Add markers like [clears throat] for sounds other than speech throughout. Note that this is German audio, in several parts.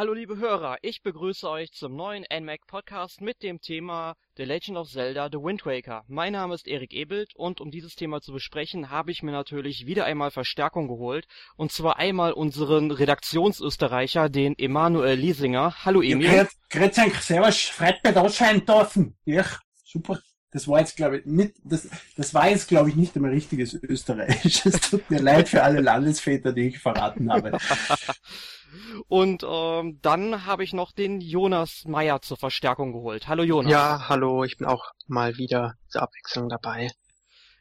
Hallo liebe Hörer, ich begrüße euch zum neuen NMAC Podcast mit dem Thema The Legend of Zelda The Wind Waker. Mein Name ist Erik Ebelt und um dieses Thema zu besprechen, habe ich mir natürlich wieder einmal Verstärkung geholt. Und zwar einmal unseren Redaktionsösterreicher, den Emanuel Liesinger. Hallo Emil. Ja, grüß euch, servus, freut mich da sein dürfen. Ja, super. Das war jetzt, glaube ich, nicht, das, das war jetzt, glaube ich, nicht einmal richtiges Österreichisch. Es [laughs] tut mir leid für alle Landesväter, die ich verraten habe. [laughs] Und ähm, dann habe ich noch den Jonas Meyer zur Verstärkung geholt. Hallo Jonas. Ja, hallo, ich bin auch mal wieder zur Abwechslung dabei.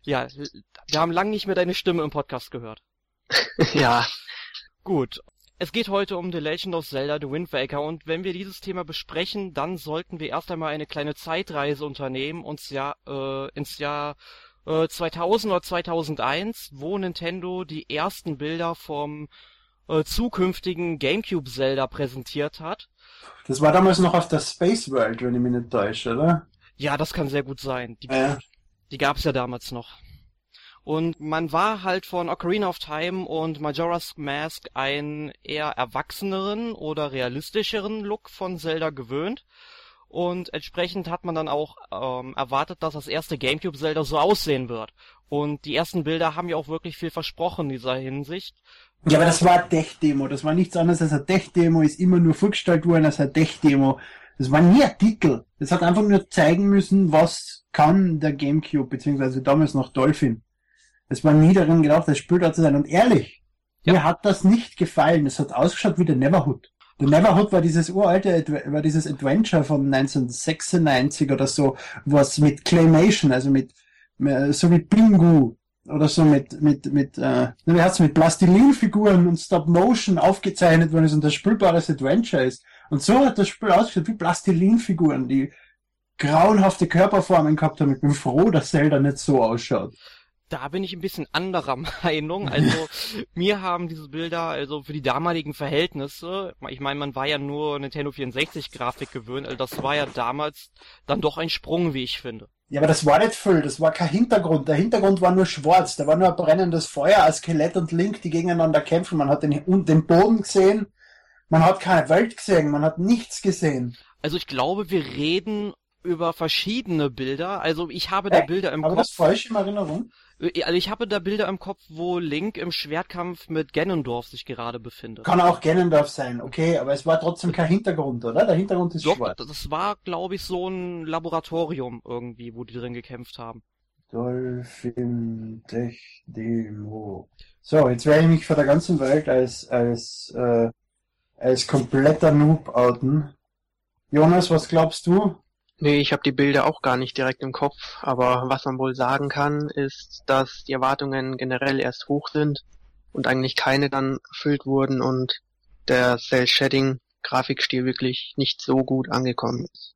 Ja, wir haben lange nicht mehr deine Stimme im Podcast gehört. [laughs] ja. Gut. Es geht heute um The Legend of Zelda The Wind Waker und wenn wir dieses Thema besprechen, dann sollten wir erst einmal eine kleine Zeitreise unternehmen und ja, äh, ins Jahr äh, 2000 oder 2001, wo Nintendo die ersten Bilder vom äh, zukünftigen GameCube Zelda präsentiert hat. Das war damals noch auf der Space World, wenn ich mich nicht täusche, oder? Ja, das kann sehr gut sein. Die, Ja. die gab's ja damals noch. Und man war halt von Ocarina of Time und Majora's Mask einen eher erwachseneren oder realistischeren Look von Zelda gewöhnt. Und entsprechend hat man dann auch ähm, erwartet, dass das erste GameCube Zelda so aussehen wird. Und die ersten Bilder haben ja auch wirklich viel versprochen in dieser Hinsicht. Ja, aber das war eine Tech-Demo. Das war nichts anderes als eine Tech-Demo, ist immer nur vorgestellt worden als eine Tech-Demo. Das war nie ein Titel. Das hat einfach nur zeigen müssen, was kann der Gamecube, beziehungsweise damals noch Dolphin. Es war nie darin gedacht, das Spiel da zu sein. Und ehrlich, Ja. mir hat das nicht gefallen. Es hat ausgeschaut wie der Neverhood. Der Neverhood war dieses uralte, war dieses Adventure von 1996 oder so, was mit Claymation, also mit, äh, so wie Bingo oder so mit, mit, mit, äh, wie heißt's, mit Plastilinfiguren und Stop Motion aufgezeichnet worden ist und das spielbares Adventure ist. Und so hat das Spiel ausgeschaut wie Plastilinfiguren, die grauenhafte Körperformen gehabt haben. Ich bin froh, dass Zelda nicht so ausschaut. Da bin ich ein bisschen anderer [laughs] Meinung. Also [laughs] mir haben diese Bilder, also für die damaligen Verhältnisse, ich meine, man war ja nur Nintendo 64 Grafik gewöhnt, also das war ja damals dann doch ein Sprung, wie ich finde. Ja, aber das war nicht voll, das war kein Hintergrund. Der Hintergrund war nur schwarz, da war nur ein brennendes Feuer, ein Skelett und Link, die gegeneinander kämpfen. Man hat den, den Boden gesehen, man hat keine Welt gesehen, man hat nichts gesehen. Also ich glaube, wir reden über verschiedene Bilder. Also ich habe da Äh, Bilder im Aber das Kopf. falsch in Erinnerung. Äh, Also ich habe da Bilder im Kopf, wo Link im Schwertkampf mit Ganondorf sich gerade befindet. Kann auch Ganondorf sein, okay, aber es war trotzdem kein Hintergrund, oder? Der Hintergrund ist Doch, schwarz. das war, glaube ich, so ein Laboratorium irgendwie, wo die drin gekämpft haben. Dolphin Tech Demo. So, jetzt werde ich mich vor der ganzen Welt als, als, äh, als kompletter Noob outen. Jonas, was glaubst du? Nee, ich habe die Bilder auch gar nicht direkt im Kopf, aber was man wohl sagen kann, ist, dass die Erwartungen generell erst hoch sind und eigentlich keine dann erfüllt wurden und der Cell-Shading-Grafikstil wirklich nicht so gut angekommen ist.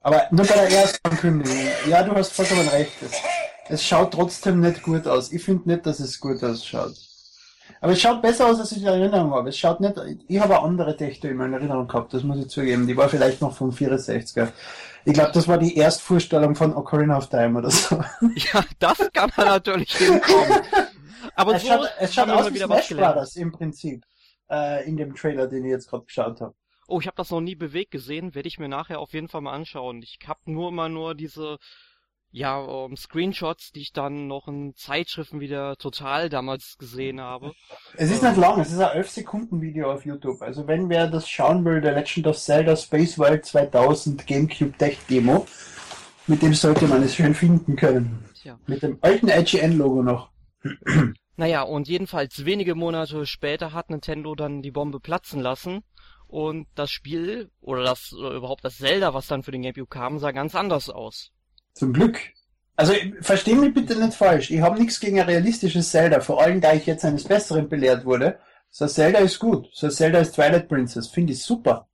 Aber nur bei der ersten Ankündigung. Ja, du hast vollkommen recht. Es, schaut trotzdem nicht gut aus. Ich finde nicht, dass es gut ausschaut. Aber es schaut besser aus, als ich in Erinnerung habe. Es schaut nicht, ich habe eine andere Technik in meiner Erinnerung gehabt, das muss ich zugeben. Die war vielleicht noch vom 64er. Ich glaube, das war die Erstvorstellung von Ocarina of Time oder so. [laughs] Ja, das kann man natürlich hinkommen. Aber es so schaut, es schaut aus wie Smash. Brothers im Prinzip. Äh, in dem Trailer, den ich jetzt gerade geschaut habe. Oh, ich habe das noch nie bewegt gesehen, werde ich mir nachher auf jeden Fall mal anschauen. Ich habe nur immer nur diese ja, ähm, Screenshots, die ich dann noch in Zeitschriften wieder total damals gesehen habe. Es ist nicht lang, es ist ein 11 Sekunden Video auf YouTube. Also wenn wer das schauen will, der Legend of Zelda Space World 2000 GameCube Tech Demo, mit dem sollte man es schön finden können. Tja. Mit dem alten IGN-Logo noch. [clears throat] Naja, und jedenfalls wenige Monate später hat Nintendo dann die Bombe platzen lassen und das Spiel oder das oder überhaupt das Zelda, was dann für den GameCube kam, sah ganz anders aus. Zum Glück. Also versteh mich bitte nicht falsch. Ich habe nichts gegen ein realistisches Zelda, vor allem da ich jetzt eines Besseren belehrt wurde. So ein Zelda ist gut. So ein Zelda ist Twilight Princess, finde ich super.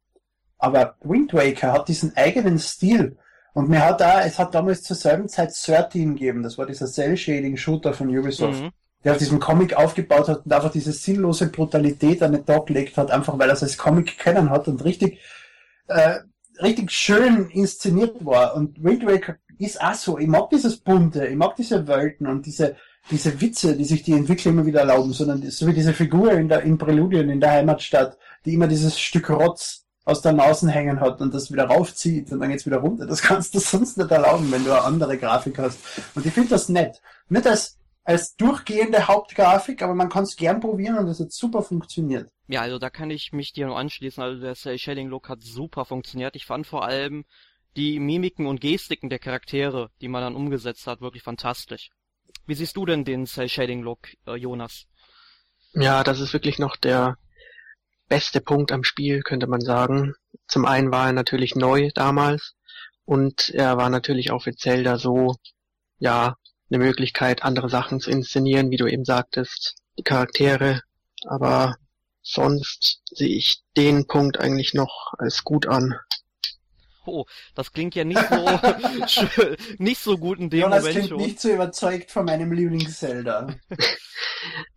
Aber Wind Waker hat diesen eigenen Stil. Und mir hat da, es hat damals zur selben Zeit 13 gegeben. Das war dieser Cell-Shading-Shooter von Ubisoft. Mhm. der auf diesem Comic aufgebaut hat und einfach diese sinnlose Brutalität an den Tag gelegt hat, einfach weil er es als Comic kennen hat und richtig, äh, richtig schön inszeniert war. Und Wind Waker ist auch so. Ich mag dieses Bunte, ich mag diese Welten und diese, diese Witze, die sich die Entwickler immer wieder erlauben, sondern so wie diese Figur in der, in Präludien in der Heimatstadt, die immer dieses Stück Rotz aus der Nase hängen hat und das wieder raufzieht und dann geht's wieder runter. Das kannst du [laughs] sonst nicht erlauben, wenn du eine andere Grafik hast. Und ich finde das nett. Nicht als, als durchgehende Hauptgrafik, aber man kann es gern probieren und es hat super funktioniert. Ja, also da kann ich mich dir nur anschließen. Also der Cell Shading Look hat super funktioniert. Ich fand vor allem die Mimiken und Gestiken der Charaktere, die man dann umgesetzt hat, wirklich fantastisch. Wie siehst du denn den Cell Shading Look, äh, Jonas? Ja, das ist wirklich noch der beste Punkt am Spiel, könnte man sagen. Zum einen war er natürlich neu damals und er war natürlich auch für Zelda so, ja, eine Möglichkeit, andere Sachen zu inszenieren, wie du eben sagtest, die Charaktere. Aber sonst sehe ich den Punkt eigentlich noch als gut an. Oh, das klingt ja nicht so [laughs] nicht so gut in dem Jonas Moment klingt schon. nicht so überzeugt von meinem Lieblings-Zelda. [laughs]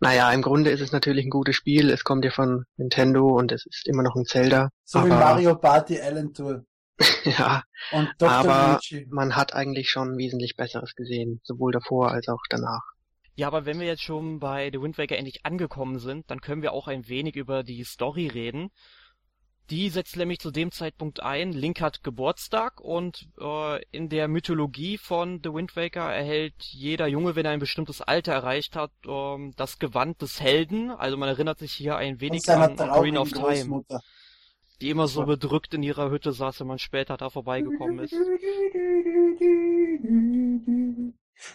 Naja, im Grunde ist es natürlich ein gutes Spiel. Es kommt ja von Nintendo und es ist immer noch ein Zelda. So wie aber, Mario Party Island Tour [laughs] ja, und Dr. aber Luigi. man hat eigentlich schon wesentlich Besseres gesehen, sowohl davor als auch danach. Ja, aber wenn wir jetzt schon bei The Wind Waker endlich angekommen sind, dann können wir auch ein wenig über die Story reden. Die setzt nämlich zu dem Zeitpunkt ein, Link hat Geburtstag und äh, in der Mythologie von The Wind Waker erhält jeder Junge, wenn er ein bestimmtes Alter erreicht hat, ähm, das Gewand des Helden. Also man erinnert sich hier ein wenig an Ocarina of Time, die immer so bedrückt in ihrer Hütte saß, wenn man später da vorbeigekommen ist.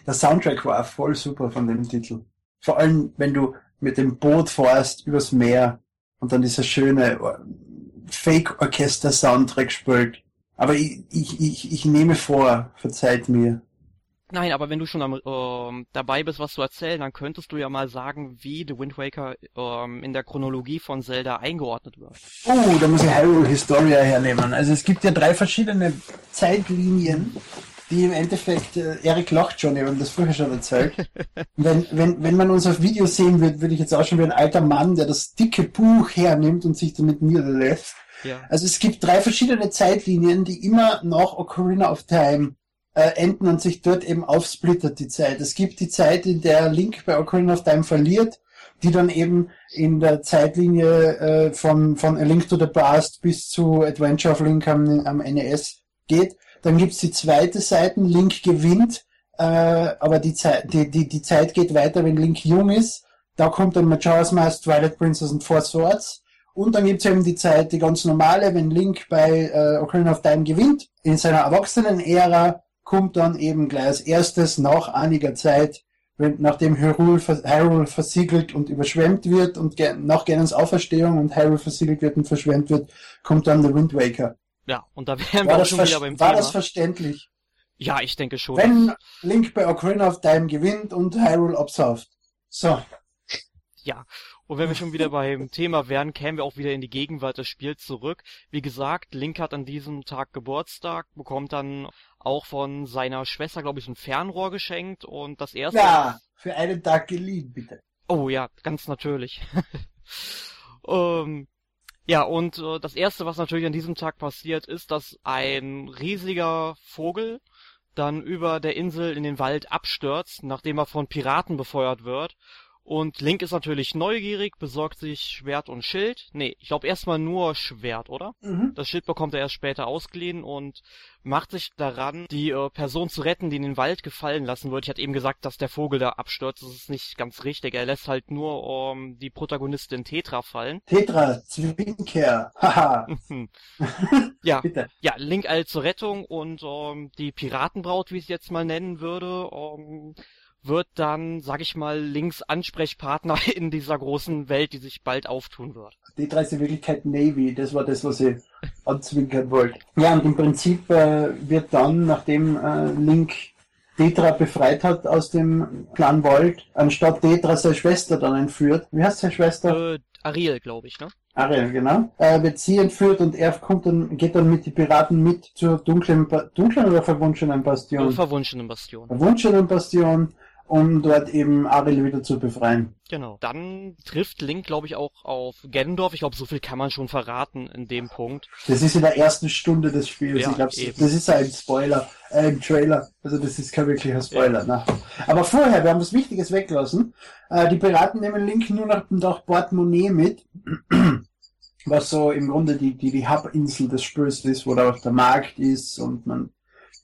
Der Soundtrack war voll super von dem Titel. Vor allem, wenn du mit dem Boot fährst übers Meer und dann dieser schöne Fake-Orchester-Soundtrack spielt. Aber ich, ich, ich, ich nehme vor, verzeiht mir. Nein, aber wenn du schon am, ähm, dabei bist, was zu erzählen, dann könntest du ja mal sagen, wie The Wind Waker ähm, in der Chronologie von Zelda eingeordnet wird. Oh, da muss ich Hyrule Historia hernehmen. Also es gibt ja drei verschiedene Zeitlinien, die im Endeffekt, äh, Erik lacht schon, ich habe das vorher schon erzählt. [laughs] wenn, wenn, wenn man uns auf Video sehen wird, würde ich jetzt auch schon wie ein alter Mann, der das dicke Buch hernimmt und sich damit niederlässt. Ja. Also es gibt drei verschiedene Zeitlinien, die immer nach Ocarina of Time äh, enden und sich dort eben aufsplittert, die Zeit. Es gibt die Zeit, in der Link bei Ocarina of Time verliert, die dann eben in der Zeitlinie äh, von, von A Link to the Past bis zu Adventure of Link am, am NES geht. Dann gibt's die zweite Seite, Link gewinnt, äh, aber die Zeit, die, die, die Zeit geht weiter, wenn Link jung ist. Da kommt dann Majora's Mask, Twilight Princess und Four Swords. Und dann gibt's eben die Zeit, die ganz normale, wenn Link bei äh, Ocarina of Time gewinnt. In seiner Erwachsenen-Ära kommt dann eben gleich als erstes nach einiger Zeit, wenn, nachdem Hyrule, Hyrule versiegelt und überschwemmt wird und nach Ganons Auferstehung und Hyrule versiegelt wird und verschwemmt wird, kommt dann der Wind Waker. Ja, und da [laughs] wären wir War, das, schon wieder beim war Thema. das verständlich? ja, ich denke schon. Wenn Link bei Ocarina of Time gewinnt und Hyrule absauft. So. Ja. Und wenn wir schon wieder beim [laughs] Thema wären, kämen wir auch wieder in die Gegenwart des Spiels zurück. Wie gesagt, Link hat an diesem Tag Geburtstag, bekommt dann auch von seiner Schwester, glaube ich, ein Fernrohr geschenkt und das erste. Ja, für einen Tag geliehen, bitte. Oh ja, ganz natürlich. [laughs] ähm, ja, und äh, das erste, was natürlich an diesem Tag passiert, ist, dass ein riesiger Vogel dann über der Insel in den Wald abstürzt, nachdem er von Piraten befeuert wird. Und Link ist natürlich neugierig, besorgt sich Schwert und Schild. Nee, ich glaube erstmal nur Schwert, oder? Mhm. Das Schild bekommt er erst später ausgeliehen und macht sich daran, die äh, Person zu retten, die in den Wald gefallen lassen wird. Ich hatte eben gesagt, dass der Vogel da abstürzt. Das ist nicht ganz richtig. Er lässt halt nur ähm, die Protagonistin Tetra fallen. Tetra, Zwinker. Haha. [laughs] ja, Bitte. ja, Link eilt zur Rettung und ähm, die Piratenbraut, wie ich es jetzt mal nennen würde, ähm, wird dann, sag ich mal, Links Ansprechpartner [laughs] in dieser großen Welt, die sich bald auftun wird. Tetra ist in Wirklichkeit Navy. Das war das, was ich anzwinkern wollte. Ja, und im Prinzip äh, wird dann, nachdem äh, Link Tetra befreit hat aus dem kleinen Wald, anstatt Tetra seine Schwester dann entführt. Wie heißt seine Schwester? Äh, Ariel, glaube ich, ne? Ariel, genau. Äh, wird sie entführt und er kommt dann, geht dann mit den Piraten mit zur dunklen, Ba- dunklen oder verwunschenen Äh, Bastion? verwunschene Bastion. Verwunschenen Bastion um dort eben Ariel wieder zu befreien. Genau. Dann trifft Link, glaube ich, auch auf Gendorf. Ich glaube, so viel kann man schon verraten in dem Punkt. Das ist in der ersten Stunde des Spiels. Ja, ich glaube, das ist ein Spoiler, äh, ein Trailer. Also das ist kein wirklicher Spoiler. Ne? Aber vorher, wir haben was Wichtiges weggelassen. Äh, die Piraten nehmen Link nur noch, noch Portemonnaie mit. [clears throat] Was so im Grunde die, die, die Hub-Insel des Spiels ist, wo da auch der Markt ist und man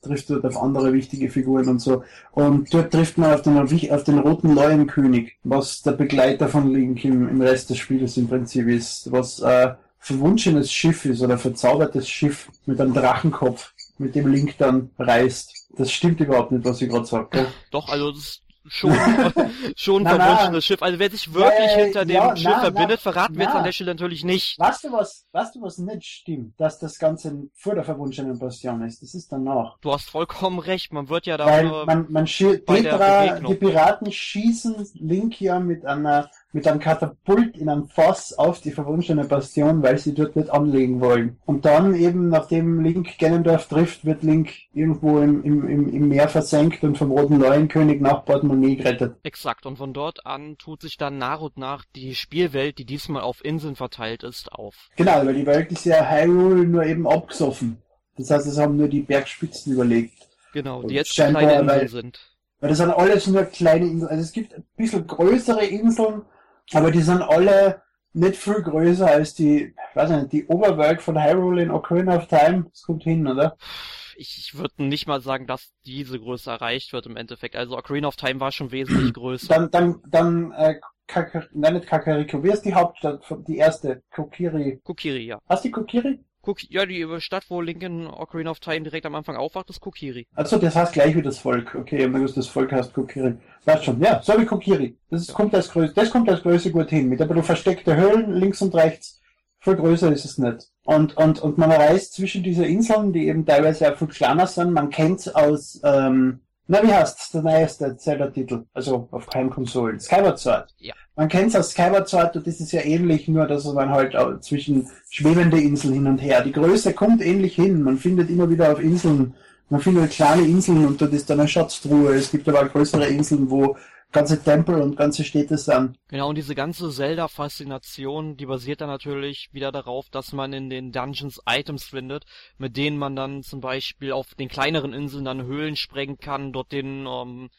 trifft dort auf andere wichtige Figuren und so. Und dort trifft man auf den, auf den roten Leuenkönig, was der Begleiter von Link im, im Rest des Spiels im Prinzip ist, was äh, verwunschenes Schiff ist oder verzaubertes Schiff mit einem Drachenkopf, mit dem Link dann reist. Das stimmt überhaupt nicht, was ich gerade sage. Doch, also das schon, [laughs] schon Na, na. verwunschenes Schiff. Also wer sich wirklich Ja, ja, hinter dem ja, Schiff na, verbindet, na, verraten wir jetzt na. an der Stelle natürlich nicht. Weißt du was, weißt du was nicht stimmt, dass das Ganze vor der verwunschenen Passion ist? Das ist danach. Du hast vollkommen recht, man wird ja da Weil man, man bei Petra, die Piraten schießen Link ja mit einer, mit einem Katapult in einem Fass auf die verwunschene Bastion, weil sie dort nicht anlegen wollen. Und dann eben, nachdem Link Ganondorf trifft, wird Link irgendwo im, im, im, Meer versenkt und vom Roten Leuenkönig nach Portemonnaie gerettet. Exakt, und von dort an tut sich dann nach und nach die Spielwelt, die diesmal auf Inseln verteilt ist, auf. Genau, weil die Welt ist ja Hyrule nur eben abgesoffen. Das heißt, es haben nur die Bergspitzen überlegt. Genau, Und die jetzt scheinbar, kleine Inseln sind. Weil das sind alles nur kleine Inseln. Also es gibt ein bisschen größere Inseln, aber die sind alle nicht viel größer als die, weiß nicht, die Oberwelt von Hyrule in Ocarina of Time. Das kommt hin, oder? Ich, ich würde nicht mal sagen, dass diese Größe erreicht wird im Endeffekt. Also Ocarina of Time war schon wesentlich [clears throat] größer. Dann, dann, dann, äh, Kaka, nein, nicht Kakariko. Wie ist die Hauptstadt, von- die erste? Kokiri. Kokiri, ja. Hast du die Kokiri? Koki ja, die Stadt, wo Link in Ocarina of Time direkt am Anfang aufwacht, ist Kokiri. Also das heißt gleich wie das Volk. Okay, mir gewusst, das Volk heißt Kokiri. Weißt schon, ja, so wie Kokiri. Das ist, Ja. kommt als Größe, das kommt als Größe gut hin. Mit ein bisschen versteckte Höhlen links und rechts. Viel größer ist es nicht. Und, und, und man reist zwischen diese Inseln, die eben teilweise auch viel kleiner sind. Man kennt's aus, ähm, na, wie heißt's, der neueste Zelda-Titel? Also auf Heimkonsolen. Skyward Sword. Ja. Man kennt's aus Skyward Sword und das ist ja ähnlich, nur dass man halt zwischen schwebende Inseln hin und her. Die Größe kommt ähnlich hin. Man findet immer wieder auf Inseln, man findet kleine Inseln und dort ist dann eine Schatztruhe. Es gibt aber auch größere Inseln, wo ganze Tempel und ganze Städte sind. Genau, und diese ganze Zelda-Faszination, die basiert dann natürlich wieder darauf, dass man in den Dungeons Items findet, mit denen man dann zum Beispiel auf den kleineren Inseln dann Höhlen sprengen kann, dort den ähm,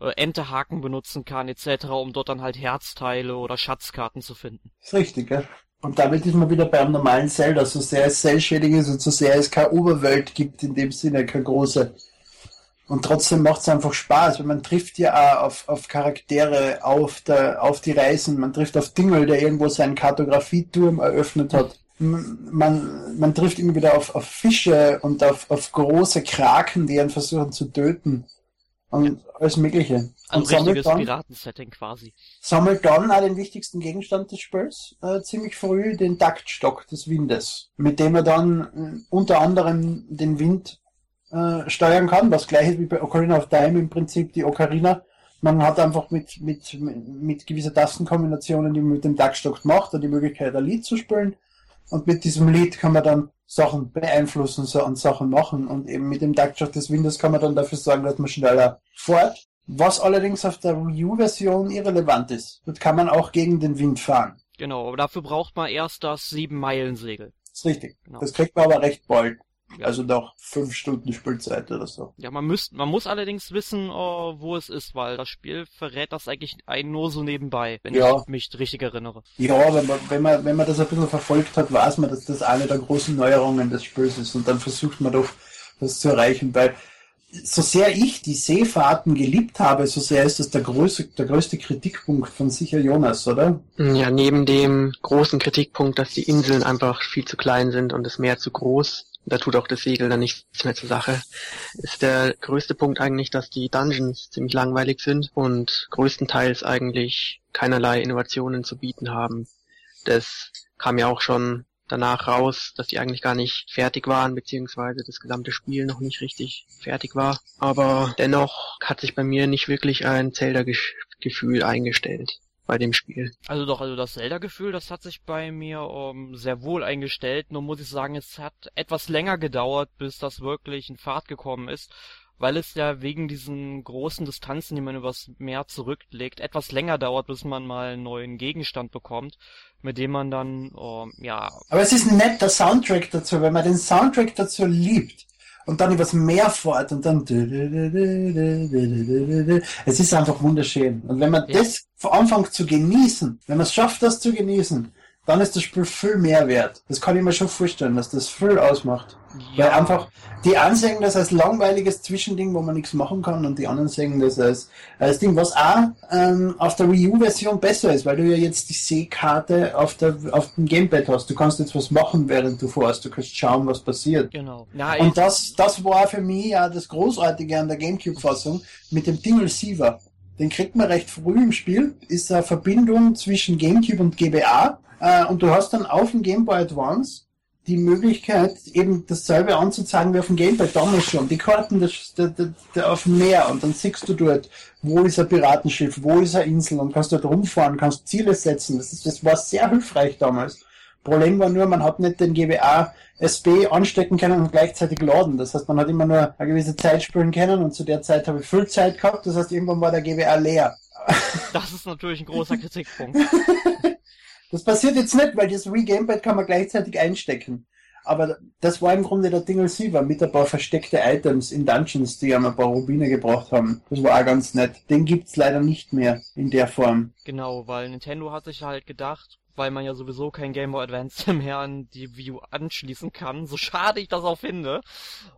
äh, Entehaken benutzen kann, etc., um dort dann halt Herzteile oder Schatzkarten zu finden. Ist richtig, gell? Und damit ist man wieder beim normalen Zelda, so sehr es cellschädig ist und so sehr es keine Oberwelt gibt, in dem Sinne, keine große. Und trotzdem macht es einfach Spaß, weil man trifft ja auch auf, auf Charaktere auf, der, auf die Reisen. Man trifft auf Dingel, der irgendwo seinen Kartografieturm eröffnet hat. Man, man trifft immer wieder auf, auf Fische und auf, auf große Kraken, die einen versuchen zu töten. Und alles Mögliche. Ein und sammelt richtiges dann, Piratensetting quasi. sammelt dann auch den wichtigsten Gegenstand des Spiels, äh, ziemlich früh den Taktstock des Windes, mit dem er dann äh, unter anderem den Wind äh, steuern kann, was gleich ist wie bei Ocarina of Time im Prinzip die Ocarina. Man hat einfach mit, mit, mit, gewissen Tastenkombinationen, die man mit dem Taktstock macht, dann die Möglichkeit, ein Lied zu spielen. Und mit diesem Lied kann man dann Sachen beeinflussen so, und Sachen machen. Und eben mit dem Taktstock des Windes kann man dann dafür sorgen, dass man schneller fährt. Was allerdings auf der Wii U-Version irrelevant ist. Dort kann man auch gegen den Wind fahren. Genau, aber dafür braucht man erst das Sieben-Meilen-Segel. ist richtig. Genau. Das kriegt man aber recht bald. Ja. Also nach fünf Stunden Spielzeit oder so. Ja, man müsst, man muss allerdings wissen, äh, wo es ist, weil das Spiel verrät das eigentlich einen nur so nebenbei, wenn Ja. ich mich richtig erinnere. Ja, wenn man, wenn man, wenn man das ein bisschen verfolgt hat, weiß man, dass das eine der großen Neuerungen des Spiels ist. Und dann versucht man doch, das zu erreichen, weil so sehr ich die Seefahrten geliebt habe, so sehr ist das der größte, der größte Kritikpunkt von sicher Jonas, oder? Ja, neben dem großen Kritikpunkt, dass die Inseln einfach viel zu klein sind und das Meer zu groß, da tut auch das Segel dann nichts mehr zur Sache, ist der größte Punkt eigentlich, dass die Dungeons ziemlich langweilig sind und größtenteils eigentlich keinerlei Innovationen zu bieten haben. Das kam ja auch schon danach raus, dass die eigentlich gar nicht fertig waren, beziehungsweise das gesamte Spiel noch nicht richtig fertig war. Aber dennoch hat sich bei mir nicht wirklich ein Zelda-Gefühl eingestellt bei dem Spiel. Also doch, also das Zelda-Gefühl, das hat sich bei mir ähm, sehr wohl eingestellt. Nur muss ich sagen, es hat etwas länger gedauert, bis das wirklich in Fahrt gekommen ist. weil es ja wegen diesen großen Distanzen, die man übers Meer zurücklegt, etwas länger dauert, bis man mal einen neuen Gegenstand bekommt, mit dem man dann, oh, ja. Aber es ist ein netter Soundtrack dazu, wenn man den Soundtrack dazu liebt und dann übers Meer fährt und dann es ist einfach wunderschön. Und wenn man ja. das anfängt zu genießen, wenn man es schafft, das zu genießen, dann ist das Spiel viel mehr wert. Das kann ich mir schon vorstellen, dass das viel ausmacht. Ja. Weil einfach, die einen sehen das als langweiliges Zwischending, wo man nichts machen kann, und die anderen sehen das als, als Ding, was auch ähm, auf der Wii U-Version besser ist, weil du ja jetzt die Seekarte auf, der, auf dem Gamepad hast. Du kannst jetzt was machen, während du fährst. Du kannst schauen, was passiert. Genau. Na, und das, das war für mich ja das Großartige an der Gamecube-Fassung mit dem Ding Receiver. Den kriegt man recht früh im Spiel, ist eine Verbindung zwischen Gamecube und GBA äh, und du hast dann auf dem Game Boy Advance die Möglichkeit, eben dasselbe anzuzeigen wie auf dem Gamepad damals schon. Die Karten das, das, das, auf dem Meer und dann siehst du dort, wo ist ein Piratenschiff, wo ist eine Insel und kannst dort rumfahren, kannst Ziele setzen. Das, ist, das war sehr hilfreich damals. Problem war nur, man hat nicht den GBA SB anstecken können und gleichzeitig laden. Das heißt, man hat immer nur eine gewisse Zeit spielen können und zu der Zeit habe ich viel Zeit gehabt. Das heißt, irgendwann war der GBA leer. Das ist natürlich ein großer [laughs] Kritikpunkt. Das passiert jetzt nicht, weil das Wii Gamepad kann man gleichzeitig einstecken. Aber das war im Grunde der Dingle Silver mit ein paar versteckte Items in Dungeons, die einem ein paar Rubine gebracht haben. Das war auch ganz nett. Den gibt's leider nicht mehr in der Form. Genau, weil Nintendo hat sich halt gedacht, weil man ja sowieso kein Game Boy Advance [laughs] mehr an die Wii U anschließen kann, so schade ich das auch finde,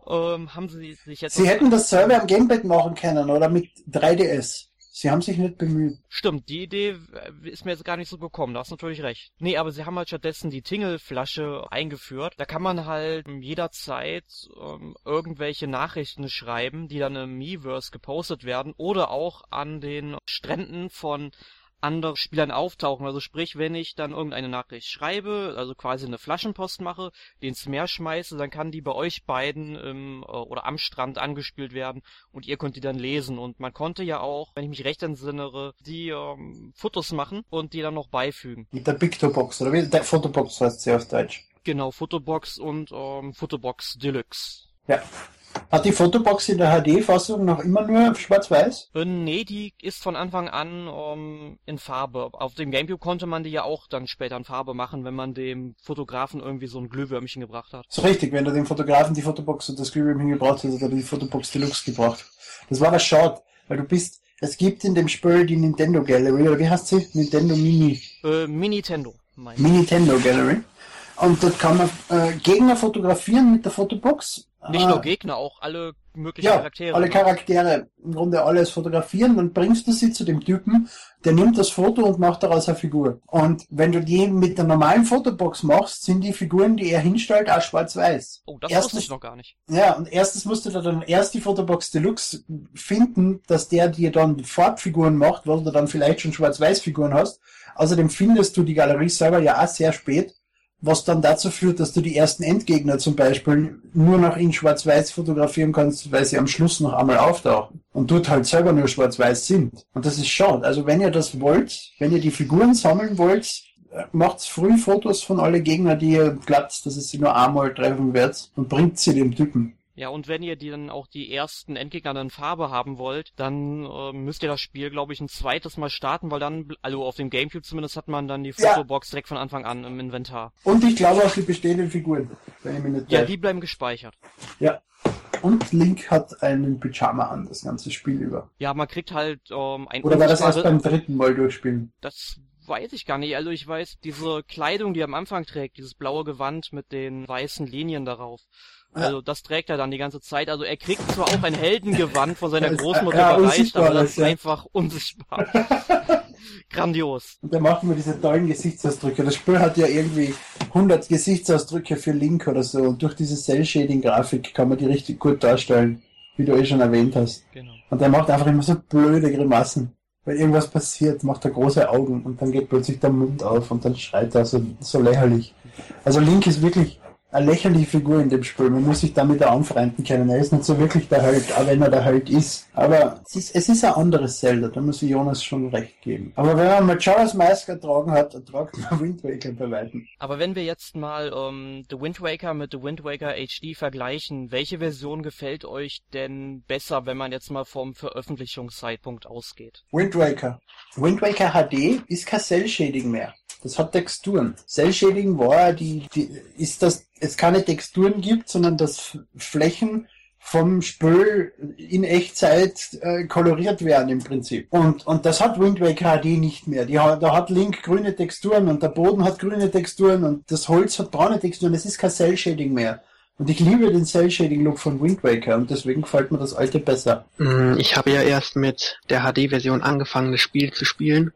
ähm, haben sie sich jetzt... Sie hätten das selber am Gamepad machen können, oder mit 3DS. Sie haben sich nicht bemüht. Stimmt, die Idee äh, ist mir jetzt gar nicht so gekommen, da hast du natürlich recht. Nee, aber sie haben halt stattdessen die Tingle-Flasche eingeführt. Da kann man halt jederzeit ähm, irgendwelche Nachrichten schreiben, die dann im Miiverse gepostet werden oder auch an den Stränden von anderen Spielern auftauchen. Also sprich, wenn ich dann irgendeine Nachricht schreibe, also quasi eine Flaschenpost mache, den ins Meer schmeiße, dann kann die bei euch beiden im, äh, oder am Strand angespielt werden und ihr könnt die dann lesen. Und man konnte ja auch, wenn ich mich recht entsinnere, die ähm, Fotos machen und die dann noch beifügen. Mit der Pictobox, oder wie? Der Fotobox heißt sie auf Deutsch. Genau, Fotobox und ähm, Fotobox Deluxe. Ja. Hat die Fotobox in der HD-Fassung noch immer nur schwarz-weiß? Äh, nee, die ist von Anfang an ähm, in Farbe. Auf dem Gamecube konnte man die ja auch dann später in Farbe machen, wenn man dem Fotografen irgendwie so ein Glühwürmchen gebracht hat. So richtig, wenn du dem Fotografen die Fotobox und das Glühwürmchen gebracht hast, hat er die Fotobox Deluxe gebracht. Das war das Short, weil du bist, es gibt in dem Spiel die Nintendo Gallery, oder wie heißt sie? Nintendo Mini? Äh, Mini-Tendo. Mini-Tendo Gallery. Und dort kann man äh, Gegner fotografieren mit der Fotobox. Nicht äh, nur Gegner, auch alle möglichen ja, Charaktere. alle ne? Charaktere. Im Grunde alles fotografieren. Dann bringst du sie zu dem Typen, der nimmt das Foto und macht daraus eine Figur. Und wenn du die mit der normalen Fotobox machst, sind die Figuren, die er hinstellt, auch schwarz-weiß. Oh, das erstens, wusste ich noch gar nicht. Ja, und erstens musst du dann erst die Fotobox Deluxe finden, dass der dir dann Farbfiguren macht, weil du dann vielleicht schon schwarz-weiß-Figuren hast. Außerdem findest du die Galerie selber ja auch sehr spät was dann dazu führt, dass du die ersten Endgegner zum Beispiel nur noch in Schwarz-Weiß fotografieren kannst, weil sie am Schluss noch einmal auftauchen und dort halt selber nur Schwarz-Weiß sind. Und das ist schade. Also wenn ihr das wollt, wenn ihr die Figuren sammeln wollt, macht früh Fotos von alle Gegner, die ihr glaubt, dass es sie nur einmal treffen wird und bringt sie dem Typen. Ja, und wenn ihr die dann auch die ersten Endgegner in Farbe haben wollt, dann äh, müsst ihr das Spiel, glaube ich, ein zweites Mal starten, weil dann, also auf dem Gamecube zumindest, hat man dann die Fotobox ja. direkt von Anfang an im Inventar. Und ich glaube auch die bestehenden Figuren, wenn ich mich nicht Ja, die bleiben gespeichert. Ja. Und Link hat einen Pyjama an, das ganze Spiel über. Ja, man kriegt halt ähm, ein Oder war das erst beim dritten Mal durchspielen? Das weiß ich gar nicht. Also ich weiß, diese Kleidung, die er am Anfang trägt, dieses blaue Gewand mit den weißen Linien darauf, also das trägt er dann die ganze Zeit. Also er kriegt zwar auch ein Heldengewand von seiner [laughs] Großmutter ja, überreicht, aber das ist ja. einfach unsichtbar. [laughs] Grandios. Und da machen wir diese tollen Gesichtsausdrücke. Das Spiel hat ja irgendwie 100 Gesichtsausdrücke für Link oder so. Und durch diese Cell-Shading-Grafik kann man die richtig gut darstellen, wie du eh schon erwähnt hast. Genau. Und er macht einfach immer so blöde Grimassen. Weil irgendwas passiert, macht er große Augen und dann geht plötzlich der Mund auf und dann schreit er so, so lächerlich. Also Link ist wirklich eine lächerliche Figur in dem Spiel. Man muss sich damit auch anfreunden können. Er ist nicht so wirklich der Held, auch wenn er der Held ist. Aber es ist, es ist ein anderes Zelda, da muss ich Jonas schon recht geben. Aber wenn man Majora's Mask ertragen hat, ertragt man [laughs] Wind Waker bei Weitem. Aber wenn wir jetzt mal ähm, The Wind Waker mit The Wind Waker HD vergleichen, welche Version gefällt euch denn besser, wenn man jetzt mal vom Veröffentlichungszeitpunkt ausgeht? Wind Waker. Wind Waker HD ist kein Cell-Shading mehr. Das hat Texturen. Cell-Shading war die, die, ist das, es keine Texturen gibt, sondern dass Flächen vom Spül in Echtzeit äh, koloriert werden im Prinzip. Und, und das hat Wind Waker HD nicht mehr. Die da hat Link grüne Texturen und der Boden hat grüne Texturen und das Holz hat braune Texturen. Es ist kein Cell-Shading mehr. Und ich liebe den Cell-Shading-Look von Wind Waker und deswegen gefällt mir das alte besser. Mm, Ich habe ja erst mit der HD-Version angefangen, das Spiel zu spielen.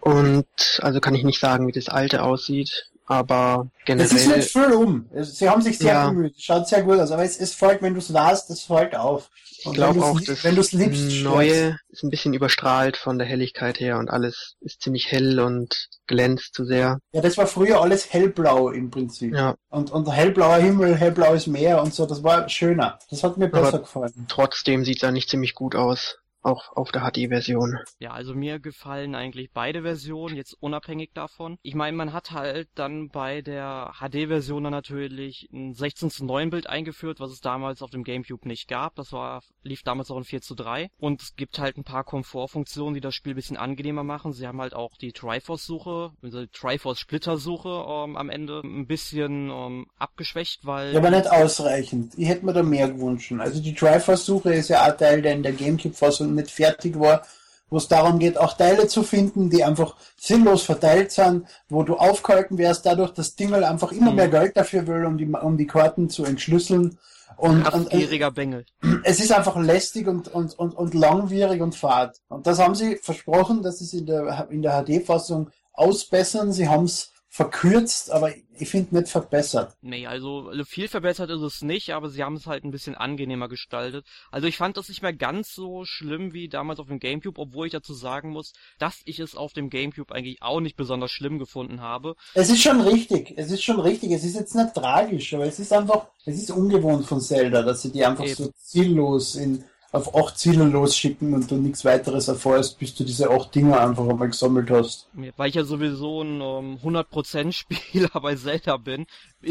Und also kann ich nicht sagen, wie das alte aussieht, aber Es ist generell. nicht viel um. Es- Sie haben sich sehr Ja. bemüht. Es Schaut sehr gut aus. Aber es, es fällt, wenn du es las, das fällt auf. Ich Und glaube wenn du's auch, das wenn du es liebst. Neue ist ein bisschen überstrahlt von der Helligkeit her und alles ist ziemlich hell und glänzt zu sehr. Ja, das war früher alles hellblau im Prinzip. Ja, Und, und hellblauer Himmel, hellblaues Meer und so, das war schöner. Das hat mir Aber- besser gefallen. trotzdem sieht's eigentlich ziemlich gut aus, auch auf der HD-Version. Ja, also mir gefallen eigentlich beide Versionen, jetzt unabhängig davon. Ich meine, man hat halt dann bei der HD-Version dann natürlich ein 16 zu 9 Bild eingeführt, was es damals auf dem Gamecube nicht gab. Das war, lief damals auch in 4 zu 3. Und es gibt halt ein paar Komfortfunktionen, die das Spiel ein bisschen angenehmer machen. Sie haben halt auch die Triforce-Suche, also Triforce-Splitter-Suche ähm, am Ende ein bisschen ähm, abgeschwächt, weil... Ja, aber nicht ausreichend. Ich hätte mir da mehr gewünscht. Also die Triforce-Suche ist ja ein Teil, der in der Gamecube-Fassung nicht fertig war, wo es darum geht, auch Teile zu finden, die einfach sinnlos verteilt sind, wo du aufgehalten wärst, dadurch, dass Dingle einfach immer Mhm. mehr Geld dafür will, um die, um die Karten zu entschlüsseln. Und, und, und Kraftgieriger Bengel. es ist einfach lästig und, und, und, und langwierig und fad. Und das haben sie versprochen, dass sie es in der, in der HD-Fassung ausbessern. Sie haben es verkürzt, aber ich finde nicht verbessert. Nee, also viel verbessert ist es nicht, aber sie haben es halt ein bisschen angenehmer gestaltet. Also ich fand das nicht mehr ganz so schlimm wie damals auf dem Gamecube, obwohl ich dazu sagen muss, dass ich es auf dem Gamecube eigentlich auch nicht besonders schlimm gefunden habe. Es ist schon richtig, es ist schon richtig, es ist jetzt nicht tragisch, aber es ist einfach, es ist ungewohnt von Zelda, dass sie die einfach Eben. so ziellos in, auf acht Ziele losschicken und du nichts weiteres erfährst, bis du diese acht Dinger einfach einmal gesammelt hast. Weil ich ja sowieso ein ähm, 100% Spieler [laughs] bei Zelda bin,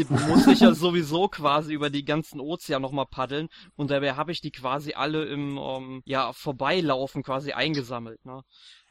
muss ich ja [laughs] sowieso quasi über die ganzen Ozean nochmal paddeln und dabei habe ich die quasi alle im ähm, ja Vorbeilaufen quasi eingesammelt, ne?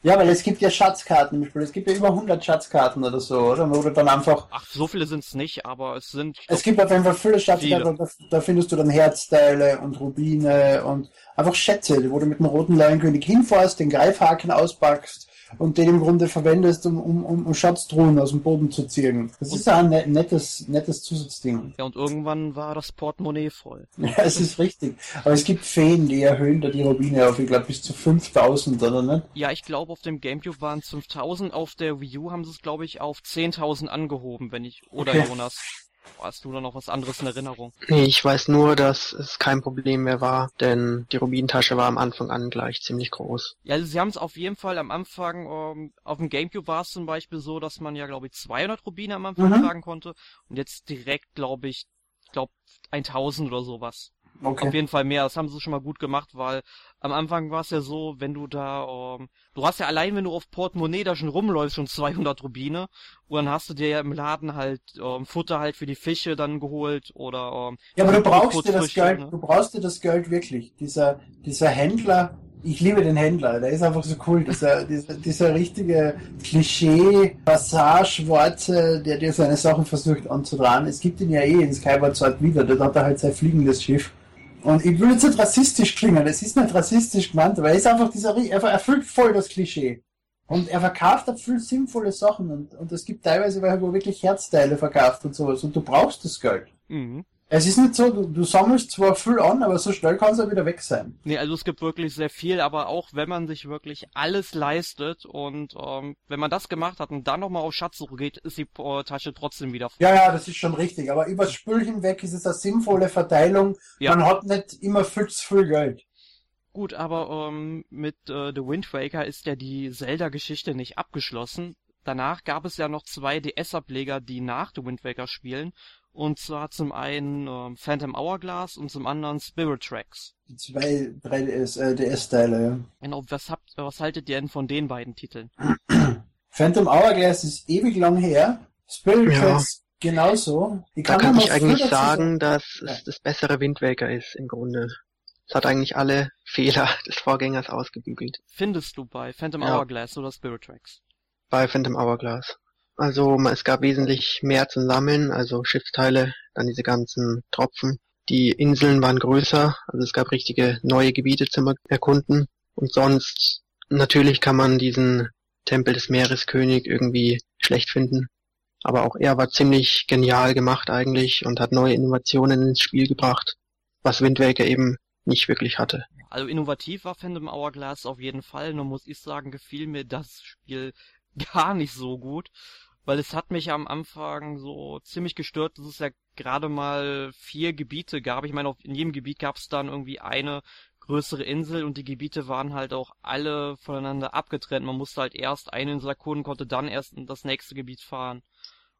Ja, weil es gibt ja Schatzkarten im Spiel, es gibt ja über 100 Schatzkarten oder so, oder? Wo du dann einfach Ach, so viele sind's nicht, aber es sind ich Es gibt auf jeden Fall viele Schatzkarten, da, da findest du dann Herzteile und Rubine und einfach Schätze, wo du mit dem roten Leuenkönig hinfährst, den Greifhaken auspackst und den im Grunde verwendest, um, um, um, Schatztruhen aus dem Boden zu ziehen. Das ist ja ein net- nettes, nettes Zusatzding. Ja, und irgendwann war das Portemonnaie voll. [laughs] Ja, es ist richtig. Aber es gibt Feen, die erhöhen da die Rubine auf, ich glaube, bis zu 5000, oder nicht? Ja, ich glaube, auf dem Gamecube waren es 5000, auf der Wii U haben sie es, glaube ich, auf 10.000 angehoben, wenn ich, oder. Jonas, hast du da noch was anderes in Erinnerung? Nee, ich weiß nur, dass es kein Problem mehr war, denn die Rubintasche war am Anfang an gleich ziemlich groß. Ja, also sie haben es auf jeden Fall am Anfang, ähm, auf dem Gamecube war es zum Beispiel so, dass man ja, glaube ich, 200 Rubine am Anfang Mhm. tragen konnte und jetzt direkt, glaube ich, glaube 1000 oder sowas. Auf Okay. jeden Fall mehr. Das haben sie schon mal gut gemacht, weil am Anfang war es ja so, wenn du da, ähm, du hast ja allein, wenn du auf Portemonnaie da schon rumläufst, schon 200 Rubine. Und dann hast du dir ja im Laden halt ähm, Futter halt für die Fische dann geholt oder ähm, Ja, aber du andere brauchst dir das Geld, ne? du brauchst dir das Geld wirklich. Dieser, dieser Händler, ich liebe den Händler, der ist einfach so cool. Dieser, [laughs] dieser, dieser richtige Klischee-Passage-Worte, der dir seine Sachen versucht anzutragen. Es gibt ihn ja eh in Skyward Sword wieder, dort hat er halt sein fliegendes Schiff. Und ich will jetzt nicht rassistisch klingen, es ist nicht rassistisch gemeint, aber er ist einfach dieser, er erfüllt voll das Klischee. Und er verkauft da viel sinnvolle Sachen und, und es gibt teilweise welche, wo wirklich Herzteile verkauft und sowas und du brauchst das Geld. Mhm. Es ist nicht so, du, du sammelst zwar viel an, aber so schnell kann es auch wieder weg sein. Nee, also es gibt wirklich sehr viel, aber auch wenn man sich wirklich alles leistet und ähm, wenn man das gemacht hat und dann nochmal auf Schatzsuche geht, ist die äh, Tasche trotzdem wieder voll. Ja, ja, das ist schon richtig. Aber übers Spül hinweg ist es eine sinnvolle Verteilung. Ja. Man hat nicht immer viel zu viel Geld. Gut, aber ähm, mit äh, The Wind Waker ist ja die Zelda-Geschichte nicht abgeschlossen. danach gab es ja noch zwei DS-Ableger, die nach The Wind Waker spielen. Und zwar zum einen äh, Phantom Hourglass und zum anderen Spirit Tracks. Die zwei 3DS, äh, DS-Teile, ja. Genau, was habt, was haltet ihr denn von den beiden Titeln? [clears throat] Phantom Hourglass ist ewig lang her. Spirit Ja. Tracks genauso. Ich Da kann nur ich eigentlich sagen, dass Ja. es das bessere Wind Waker ist im Grunde. Es hat eigentlich alle [laughs] Fehler des Vorgängers ausgebügelt. Findest du bei Phantom Ja. Hourglass oder Spirit Tracks? bei Phantom Hourglass. Also es gab wesentlich mehr zum Sammeln, also Schiffsteile, dann diese ganzen Tropfen. Die Inseln waren größer, also es gab richtige neue Gebiete zum Erkunden. Und sonst, natürlich kann man diesen Tempel des Meereskönig irgendwie schlecht finden. Aber auch er war ziemlich genial gemacht eigentlich und hat neue Innovationen ins Spiel gebracht, was Wind Waker eben nicht wirklich hatte. Also innovativ war Phantom Hourglass auf jeden Fall, nur muss ich sagen, gefiel mir das Spiel [laughs] gar nicht so gut, weil es hat mich am Anfang so ziemlich gestört, dass es ja gerade mal vier Gebiete gab. Ich meine, auf, in jedem Gebiet gab es dann irgendwie eine größere Insel und die Gebiete waren halt auch alle voneinander abgetrennt. Man musste halt erst eine Insel erkunden, konnte dann erst in das nächste Gebiet fahren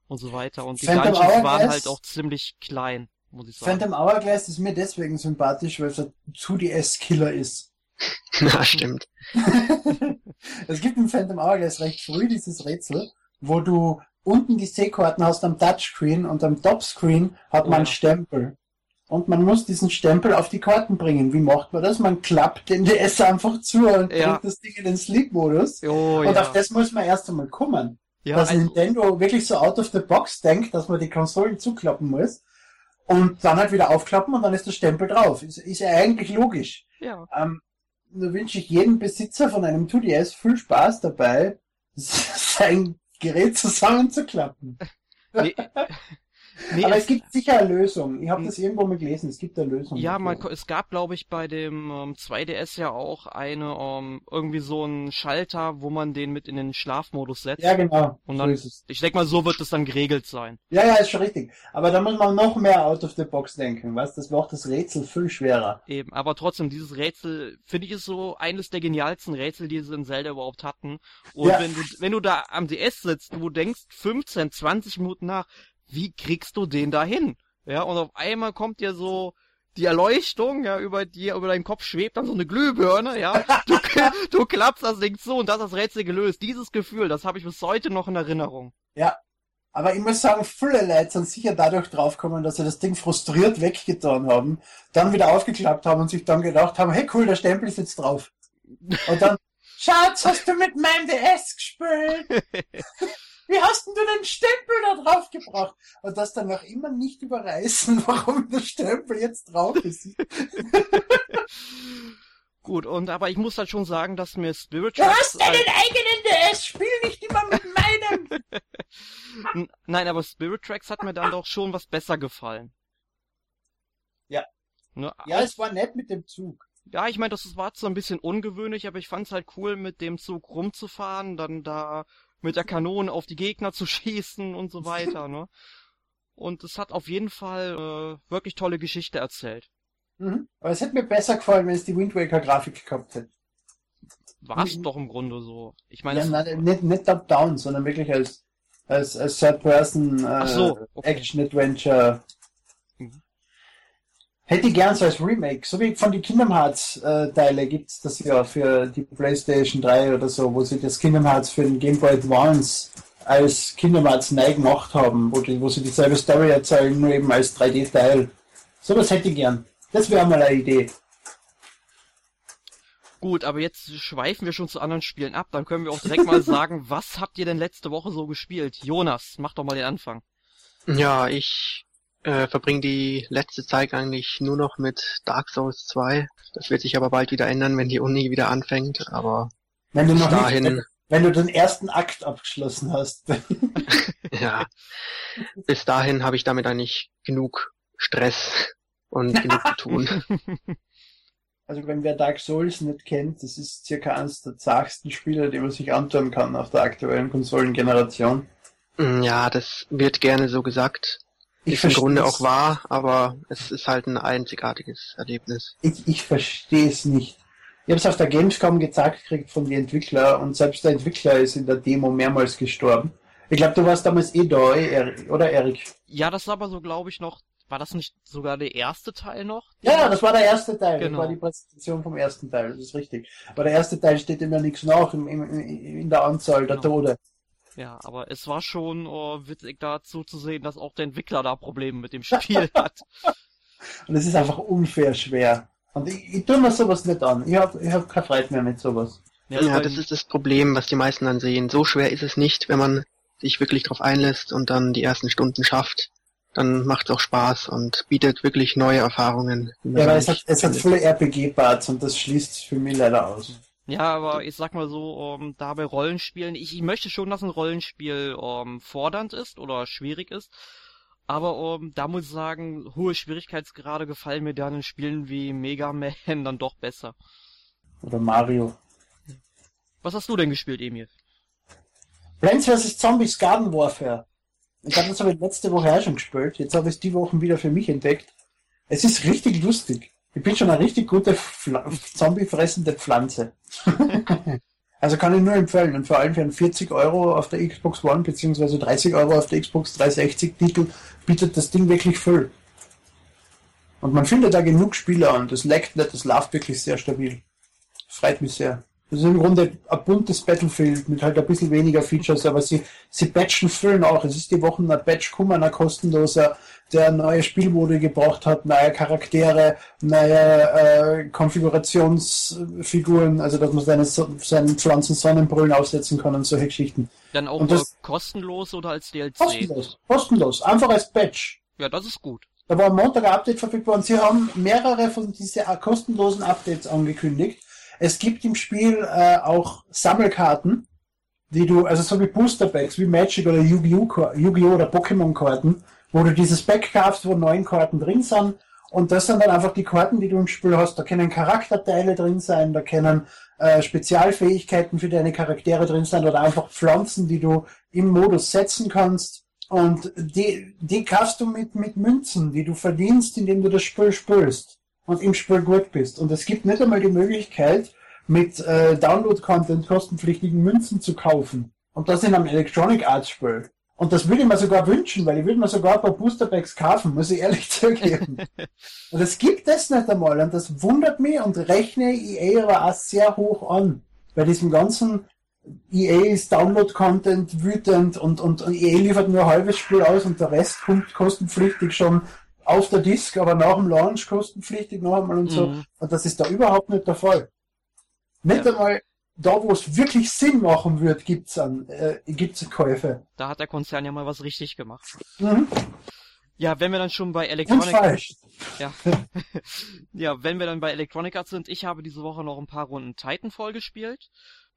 und so weiter. Und die Phantom Dungeons waren halt auch ziemlich klein, muss ich sagen. Phantom Hourglass ist mir deswegen sympathisch, weil es ein 2DS-Killer ist. [laughs] Na, stimmt. [laughs] es gibt im Phantom Hourglass recht früh dieses Rätsel, wo du unten die Seekarten hast am Touchscreen und am Topscreen hat man einen ja. Stempel. Und man muss diesen Stempel auf die Karten bringen. Wie macht man das? Man klappt den DS einfach zu und Ja. bringt das Ding in den Sleep-Modus. Oh, und ja. auf das muss man erst einmal kommen. ja, dass also, Nintendo wirklich so out of the box denkt, dass man die Konsolen zuklappen muss und dann halt wieder aufklappen und dann ist der Stempel drauf. Ist, ist ja eigentlich logisch. ja. Ähm, nur wünsche ich jedem Besitzer von einem 2DS viel Spaß dabei, [laughs] sein Gerät zusammenzuklappen. Nee, [laughs] nee, Aber es- es gibt sicher eine Lösung. Ich habe das irgendwo mal gelesen. Es gibt eine Lösung. Ja, man, es gab, glaube ich, bei dem ähm, 2DS ja auch eine, ähm, irgendwie so einen Schalter, wo man den mit in den Schlafmodus setzt. Ja, genau. Und so dann- ist es. Ich denke mal, so wird es dann geregelt sein. Ja, ja, ist schon richtig. Aber da muss man noch mehr out of the box denken. Was? Das macht das Rätsel viel schwerer. Eben. Aber trotzdem, dieses Rätsel, finde ich, ist so eines der genialsten Rätsel, die sie in Zelda überhaupt hatten. Und Ja. wenn du, wenn du da am DS sitzt, du denkst 15, 20 Minuten nach, wie kriegst du den da hin? Ja, und auf einmal kommt dir so, die Erleuchtung, ja, über dir, über deinen Kopf schwebt dann so eine Glühbirne, ja. Du, [laughs] du klappst das Ding zu und das ist das Rätsel gelöst. Dieses Gefühl, das habe ich bis heute noch in Erinnerung. Aber ich muss sagen, viele Leute sind sicher dadurch draufgekommen, dass sie das Ding frustriert weggetan haben, dann wieder aufgeklappt haben und sich dann gedacht haben, hey cool, der Stempel ist jetzt drauf. Und dann, [laughs] Schatz, hast du mit meinem DS gespielt? [laughs] Wie hast denn du den Stempel da drauf gebracht? Und das dann noch immer nicht überreißen, [laughs] warum der Stempel jetzt drauf ist. [laughs] Gut, und aber ich muss halt schon sagen, dass mir Spirit Du Tracks hast deinen eigenen DS, spiel nicht immer mit meinem. [laughs] Nein, aber Spirit Tracks hat mir dann doch schon was besser gefallen. Ja. Ne, Ja, es war nett mit dem Zug. ja, ich meine, das war zwar ein bisschen ungewöhnlich, aber ich fand's halt cool, mit dem Zug rumzufahren, dann da mit der Kanone auf die Gegner zu [laughs] schießen und so weiter, ne? Und es hat auf jeden Fall äh, wirklich tolle Geschichte erzählt. Mhm. Aber es hätte mir besser gefallen, wenn es die Wind Waker Grafik gehabt hätte. War's Mhm. doch im Grunde so. Ich meine, Ja, es- nein, nicht, nicht top-down, sondern wirklich als, als, als Third-Person äh, so, okay. Action-Adventure. Hätte ich gern so als Remake, so wie von den Kingdom Hearts äh, Teile gibt's das ja für die Playstation 3 oder so, wo sie das Kingdom Hearts für den Game Boy Advance als Kingdom Hearts neu gemacht haben, wo, die, wo sie dieselbe Story erzählen, nur eben als 3D-Teil. Sowas hätte ich gern. Das wäre mal eine Idee. gut, aber jetzt schweifen wir schon zu anderen Spielen ab. Dann können wir auch direkt mal [laughs] sagen, was habt ihr denn letzte Woche so gespielt? Jonas, mach doch mal den Anfang. Ja, ich äh, verbringe die letzte Zeit eigentlich nur noch mit Dark Souls 2. Das wird sich aber bald wieder ändern, wenn die Uni wieder anfängt. Aber Wenn du bis noch nicht, dahin, wenn du den ersten Akt abgeschlossen hast. [laughs] ja, bis dahin habe ich damit eigentlich genug Stress und genug zu tun. [laughs] Also wenn wer Dark Souls nicht kennt, das ist circa eines der zagsten Spiele, die man sich antun kann auf der aktuellen Konsolengeneration. Mm, Ja, das wird gerne so gesagt. Ich ist im Grunde auch wahr, aber es ist halt ein einzigartiges Erlebnis. Ich, ich verstehe es nicht. Ich habe es auf der Gamescom gezeigt gekriegt von den Entwicklern und selbst der Entwickler ist in der Demo mehrmals gestorben. Ich glaube, du warst damals eh da, eh, oder Erik? Ja, das war aber so, glaube ich, noch. War das nicht sogar der erste Teil noch? Ja, das war der erste Teil. Genau. Das war die Präsentation vom ersten Teil, das ist richtig. Aber der erste Teil steht immer nichts nach im, im, in der Anzahl der Genau. Tode. Ja, aber es war schon äh, witzig dazu zu sehen, dass auch der Entwickler da Probleme mit dem Spiel [laughs] hat. Und es ist einfach unfair schwer. Und ich, ich tue mir sowas nicht an. Ich habe ich hab keine Freude mehr mit sowas. Ja, bei- das ist das Problem, was die meisten dann sehen. So schwer ist es nicht, wenn man sich wirklich drauf einlässt und dann die ersten Stunden schafft. Dann macht es auch Spaß und bietet wirklich neue Erfahrungen. Ja, weil sonst es hat, es hat viele RPG-Parts und das schließt für mich leider aus. Ja, aber ich sag mal so, ähm, da bei Rollenspielen, ich, ich möchte schon, dass ein Rollenspiel ähm, fordernd ist oder schwierig ist. Aber ähm, da muss ich sagen, hohe Schwierigkeitsgrade gefallen mir dann in Spielen wie Mega Man [laughs] dann doch besser. Oder Mario. Was hast du denn gespielt, Emil? Plants vs. Zombies Garden Warfare. Ich glaube, das habe ich letzte Woche auch schon gespielt. Jetzt habe ich es die Wochen wieder für mich entdeckt. Es ist richtig lustig. Ich bin schon eine richtig gute Pfla- Zombie-fressende Pflanze. [laughs] also kann ich nur empfehlen. Und vor allem für einen 40 Euro auf der Xbox One beziehungsweise 30 Euro auf der Xbox 360 Titel bietet das Ding wirklich voll. Und man findet da genug Spieler und es leckt nicht, es läuft wirklich sehr stabil. Freut mich sehr. Das ist im Grunde ein buntes Battlefield mit halt ein bisschen weniger Features, aber sie, sie patchen füllen auch. Es ist die Woche ein Patch gekommen, ein kostenloser, der neue Spielmode gebracht hat, neue Charaktere, neue äh, Konfigurationsfiguren, also dass man seine, seinen Pflanzen Sonnenbrillen aufsetzen kann und solche Geschichten. Dann auch das- kostenlos oder als DLC? Kostenlos, kostenlos, einfach als Patch. Ja, das ist gut. Da war am Montag ein Update verfügbar und sie haben mehrere von diesen äh, kostenlosen Updates angekündigt. Es gibt im Spiel äh, auch Sammelkarten, die du, also so wie Booster Packs, wie Magic oder Yu-Gi-Oh! Ko- Yu-Gi-Oh! oder Pokémon-Karten, wo du dieses Pack kaufst, wo neun Karten drin sind. Und das sind dann einfach die Karten, die du im Spiel hast. Da können Charakterteile drin sein, da können äh, Spezialfähigkeiten für deine Charaktere drin sein oder einfach Pflanzen, die du im Modus setzen kannst. Und die, die kaufst du mit, mit Münzen, die du verdienst, indem du das Spiel spielst und im Spiel gut bist. Und es gibt nicht einmal die Möglichkeit, mit äh, Download-Content kostenpflichtigen Münzen zu kaufen. Und das in einem Electronic Arts Spiel. Und das würde ich mir sogar wünschen, weil ich würde mir sogar ein paar Booster Packs kaufen, muss ich ehrlich [laughs] zugeben. und es gibt es nicht einmal. Und das wundert mich und rechne EA aber auch sehr hoch an. Bei diesem ganzen EA ist Download-Content wütend und, und, und EA liefert nur ein halbes Spiel aus und der Rest kommt kostenpflichtig schon auf der Disk, aber nach dem Launch kostenpflichtig noch einmal und so. Mhm. Und das ist da überhaupt nicht der Fall. Nicht Ja. einmal da, wo es wirklich Sinn machen wird, gibt's an, äh, gibt's Käufe. Da hat der Konzern ja mal was richtig gemacht. Mhm. Ja, wenn wir dann schon bei Und Electronic falsch. Ja. [laughs] ja, wenn wir dann bei Electronic Arts sind, ich habe diese Woche noch ein paar Runden Titanfall gespielt.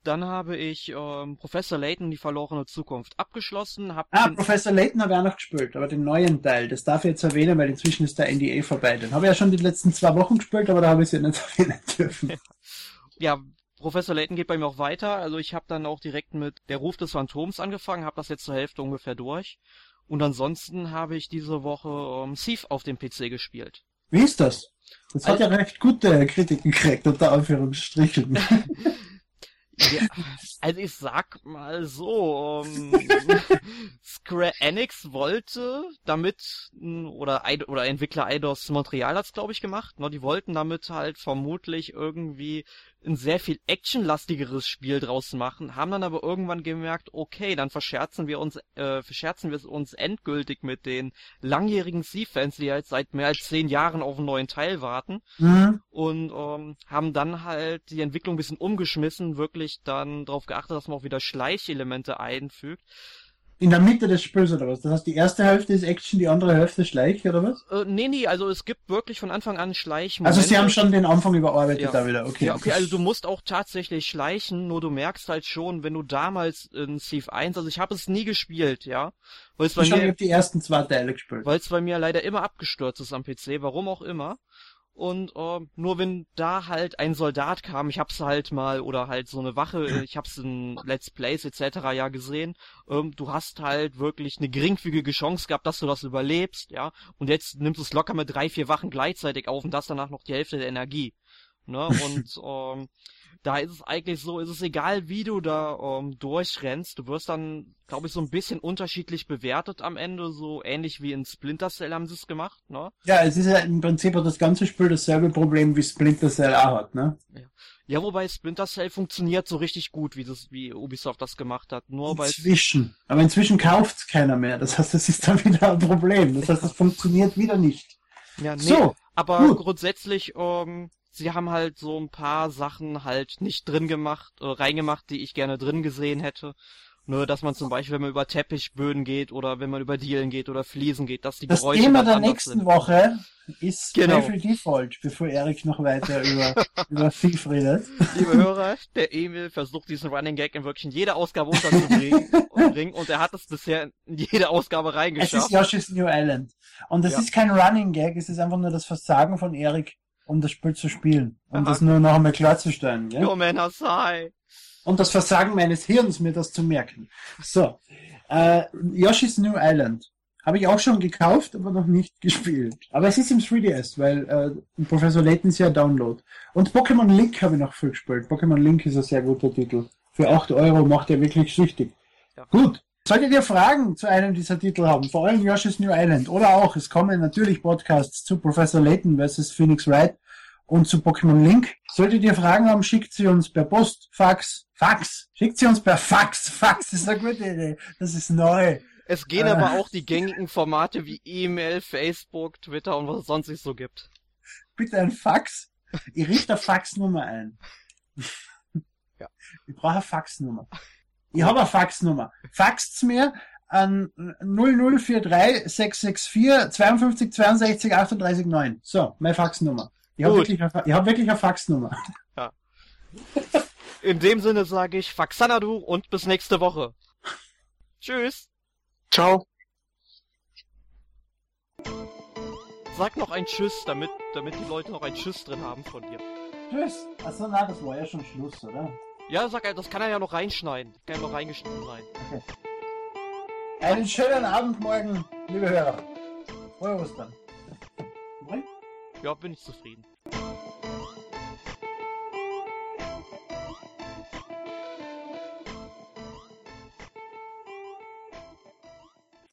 Dann habe ich ähm, Professor Layton die verlorene Zukunft abgeschlossen. Hab Ah, Professor Layton habe ich auch noch gespielt, aber den neuen Teil, das darf ich jetzt erwähnen, weil inzwischen ist der NDA vorbei. Den habe ich ja schon die letzten zwei Wochen gespielt, aber da habe ich es ja nicht [laughs] erwähnen dürfen. [laughs] ja, Professor Layton geht bei mir auch weiter. Also ich habe dann auch direkt mit Der Ruf des Phantoms angefangen, habe das jetzt zur Hälfte ungefähr durch. Und ansonsten habe ich diese Woche ähm, Thief auf dem PC gespielt. Wie ist das? Das hat ja recht gute Kritiken gekriegt, unter Anführungsstrichen. [laughs] Ja, also ich sag mal so, ähm, [laughs] Square Enix wollte damit, oder, oder Entwickler Eidos Montreal hat's glaube ich gemacht, ne, die wollten damit halt vermutlich irgendwie ein sehr viel actionlastigeres Spiel draus machen, haben dann aber irgendwann gemerkt, okay, dann verscherzen wir uns, äh, verscherzen wir es uns endgültig mit den langjährigen Sea-Fans, die halt seit mehr als zehn Jahren auf einen neuen Teil warten mhm. und ähm, haben dann halt die Entwicklung ein bisschen umgeschmissen, wirklich dann darauf geachtet, dass man auch wieder Schleichelemente einfügt. In der Mitte des Spiels oder was? Das heißt, die erste Hälfte ist Action, die andere Hälfte Schleich oder was? Äh, nee, nee, also es gibt wirklich von Anfang an Schleichmomente. Also sie haben schon den Anfang überarbeitet Ja. da wieder, okay. Ja, okay, also du musst auch tatsächlich schleichen, nur du merkst halt schon, wenn du damals in Thief 1, also ich habe es nie gespielt, ja, weil es bei ich schon, ich mir, habe die ersten zwei Teile gespielt. weil es bei mir leider immer abgestürzt ist am PC, warum auch immer. Und ähm, nur wenn da halt ein Soldat kam, ich hab's halt mal, oder halt so eine Wache, äh, ich hab's in Let's Plays etc. ja gesehen, ähm, du hast halt wirklich eine geringfügige Chance gehabt, dass du das überlebst, ja. Und jetzt nimmst du es locker mit drei, vier Wachen gleichzeitig auf und das danach noch die Hälfte der Energie. Ne? [laughs] Und ähm, da ist es eigentlich so, ist es egal, wie du da ähm, durchrennst, du wirst dann, glaube ich, so ein bisschen unterschiedlich bewertet am Ende, so ähnlich wie in Splinter Cell haben sie es gemacht, ne? Ja, es ist ja im Prinzip das ganze Spiel dasselbe Problem wie Splinter Cell auch hat, ne? Ja, wobei Splinter Cell funktioniert so richtig gut, wie das, wie Ubisoft das gemacht hat. Nur Inzwischen. Aber inzwischen kauft's keiner mehr. Das heißt, das ist dann wieder ein Problem. Das heißt, es funktioniert wieder nicht. ja, nee, So, aber gut. grundsätzlich, ähm, sie haben halt so ein paar Sachen halt nicht drin gemacht, äh, reingemacht, die ich gerne drin gesehen hätte. Nur, dass man zum Beispiel, wenn man über Teppichböden geht oder wenn man über Dielen geht oder Fliesen geht, dass die Das Geräusche Thema ganz der nächsten sind. Woche ist Genau. Bravely Default, bevor Erik noch weiter über, [laughs] über Thief redet. Liebe Hörer, der Emil versucht diesen Running Gag in wirklich in jede Ausgabe unterzubringen [laughs] und, er hat es bisher in jede Ausgabe Es ist reingeschafft. Yoshi's New Island. Und das Ja. ist kein Running Gag, es ist einfach nur das Versagen von Erik, um das Spiel zu spielen. Um Aha. das nur noch einmal klarzustellen. Ja? Yo, man. Und das Versagen meines Hirns, mir das zu merken. So. Äh, Yoshi's New Island. Habe ich auch schon gekauft, aber noch nicht gespielt. Aber es ist im 3DS, weil äh, Professor Layton ist ja Download. Und Pokémon Link habe ich noch viel gespielt. Pokémon Link ist ein sehr guter Titel. Für 8 Euro macht er wirklich süchtig. Ja. Gut. Solltet ihr Fragen zu einem dieser Titel haben, vor allem Yoshi's New Island, oder auch, es kommen natürlich Podcasts zu Professor Layton vs. Phoenix Wright und zu Pokémon Link. Solltet ihr Fragen haben, schickt sie uns per Post, Fax, Fax. Schickt sie uns per Fax. [laughs] Fax ist eine gute Idee. Das ist neu. Es gehen Äh. aber auch die gängigen Formate wie E-Mail, Facebook, Twitter und was es sonst nicht so gibt. Bitte ein Fax. Ich richte eine Faxnummer ein. Ja. Ich brauche eine Faxnummer. Ich habe eine Faxnummer. Faxt's mir an 0043 664 52 62 38 9. So, meine Faxnummer. Ich habe wirklich, eine ich hab wirklich eine Faxnummer. In dem Sinne sage ich Faxanadu und bis nächste Woche. Tschüss. Ciao. Sag noch ein Tschüss, damit, damit die Leute noch ein Tschüss drin haben von dir. Tschüss. Achso, na, das war ja schon Schluss, oder? Ja, sag, das kann er ja noch reinschneiden. Kann ja noch reingeschnitten sein. Einen schönen Abend morgen, liebe Hörer. Frohe Ostern. Ja, bin ich zufrieden.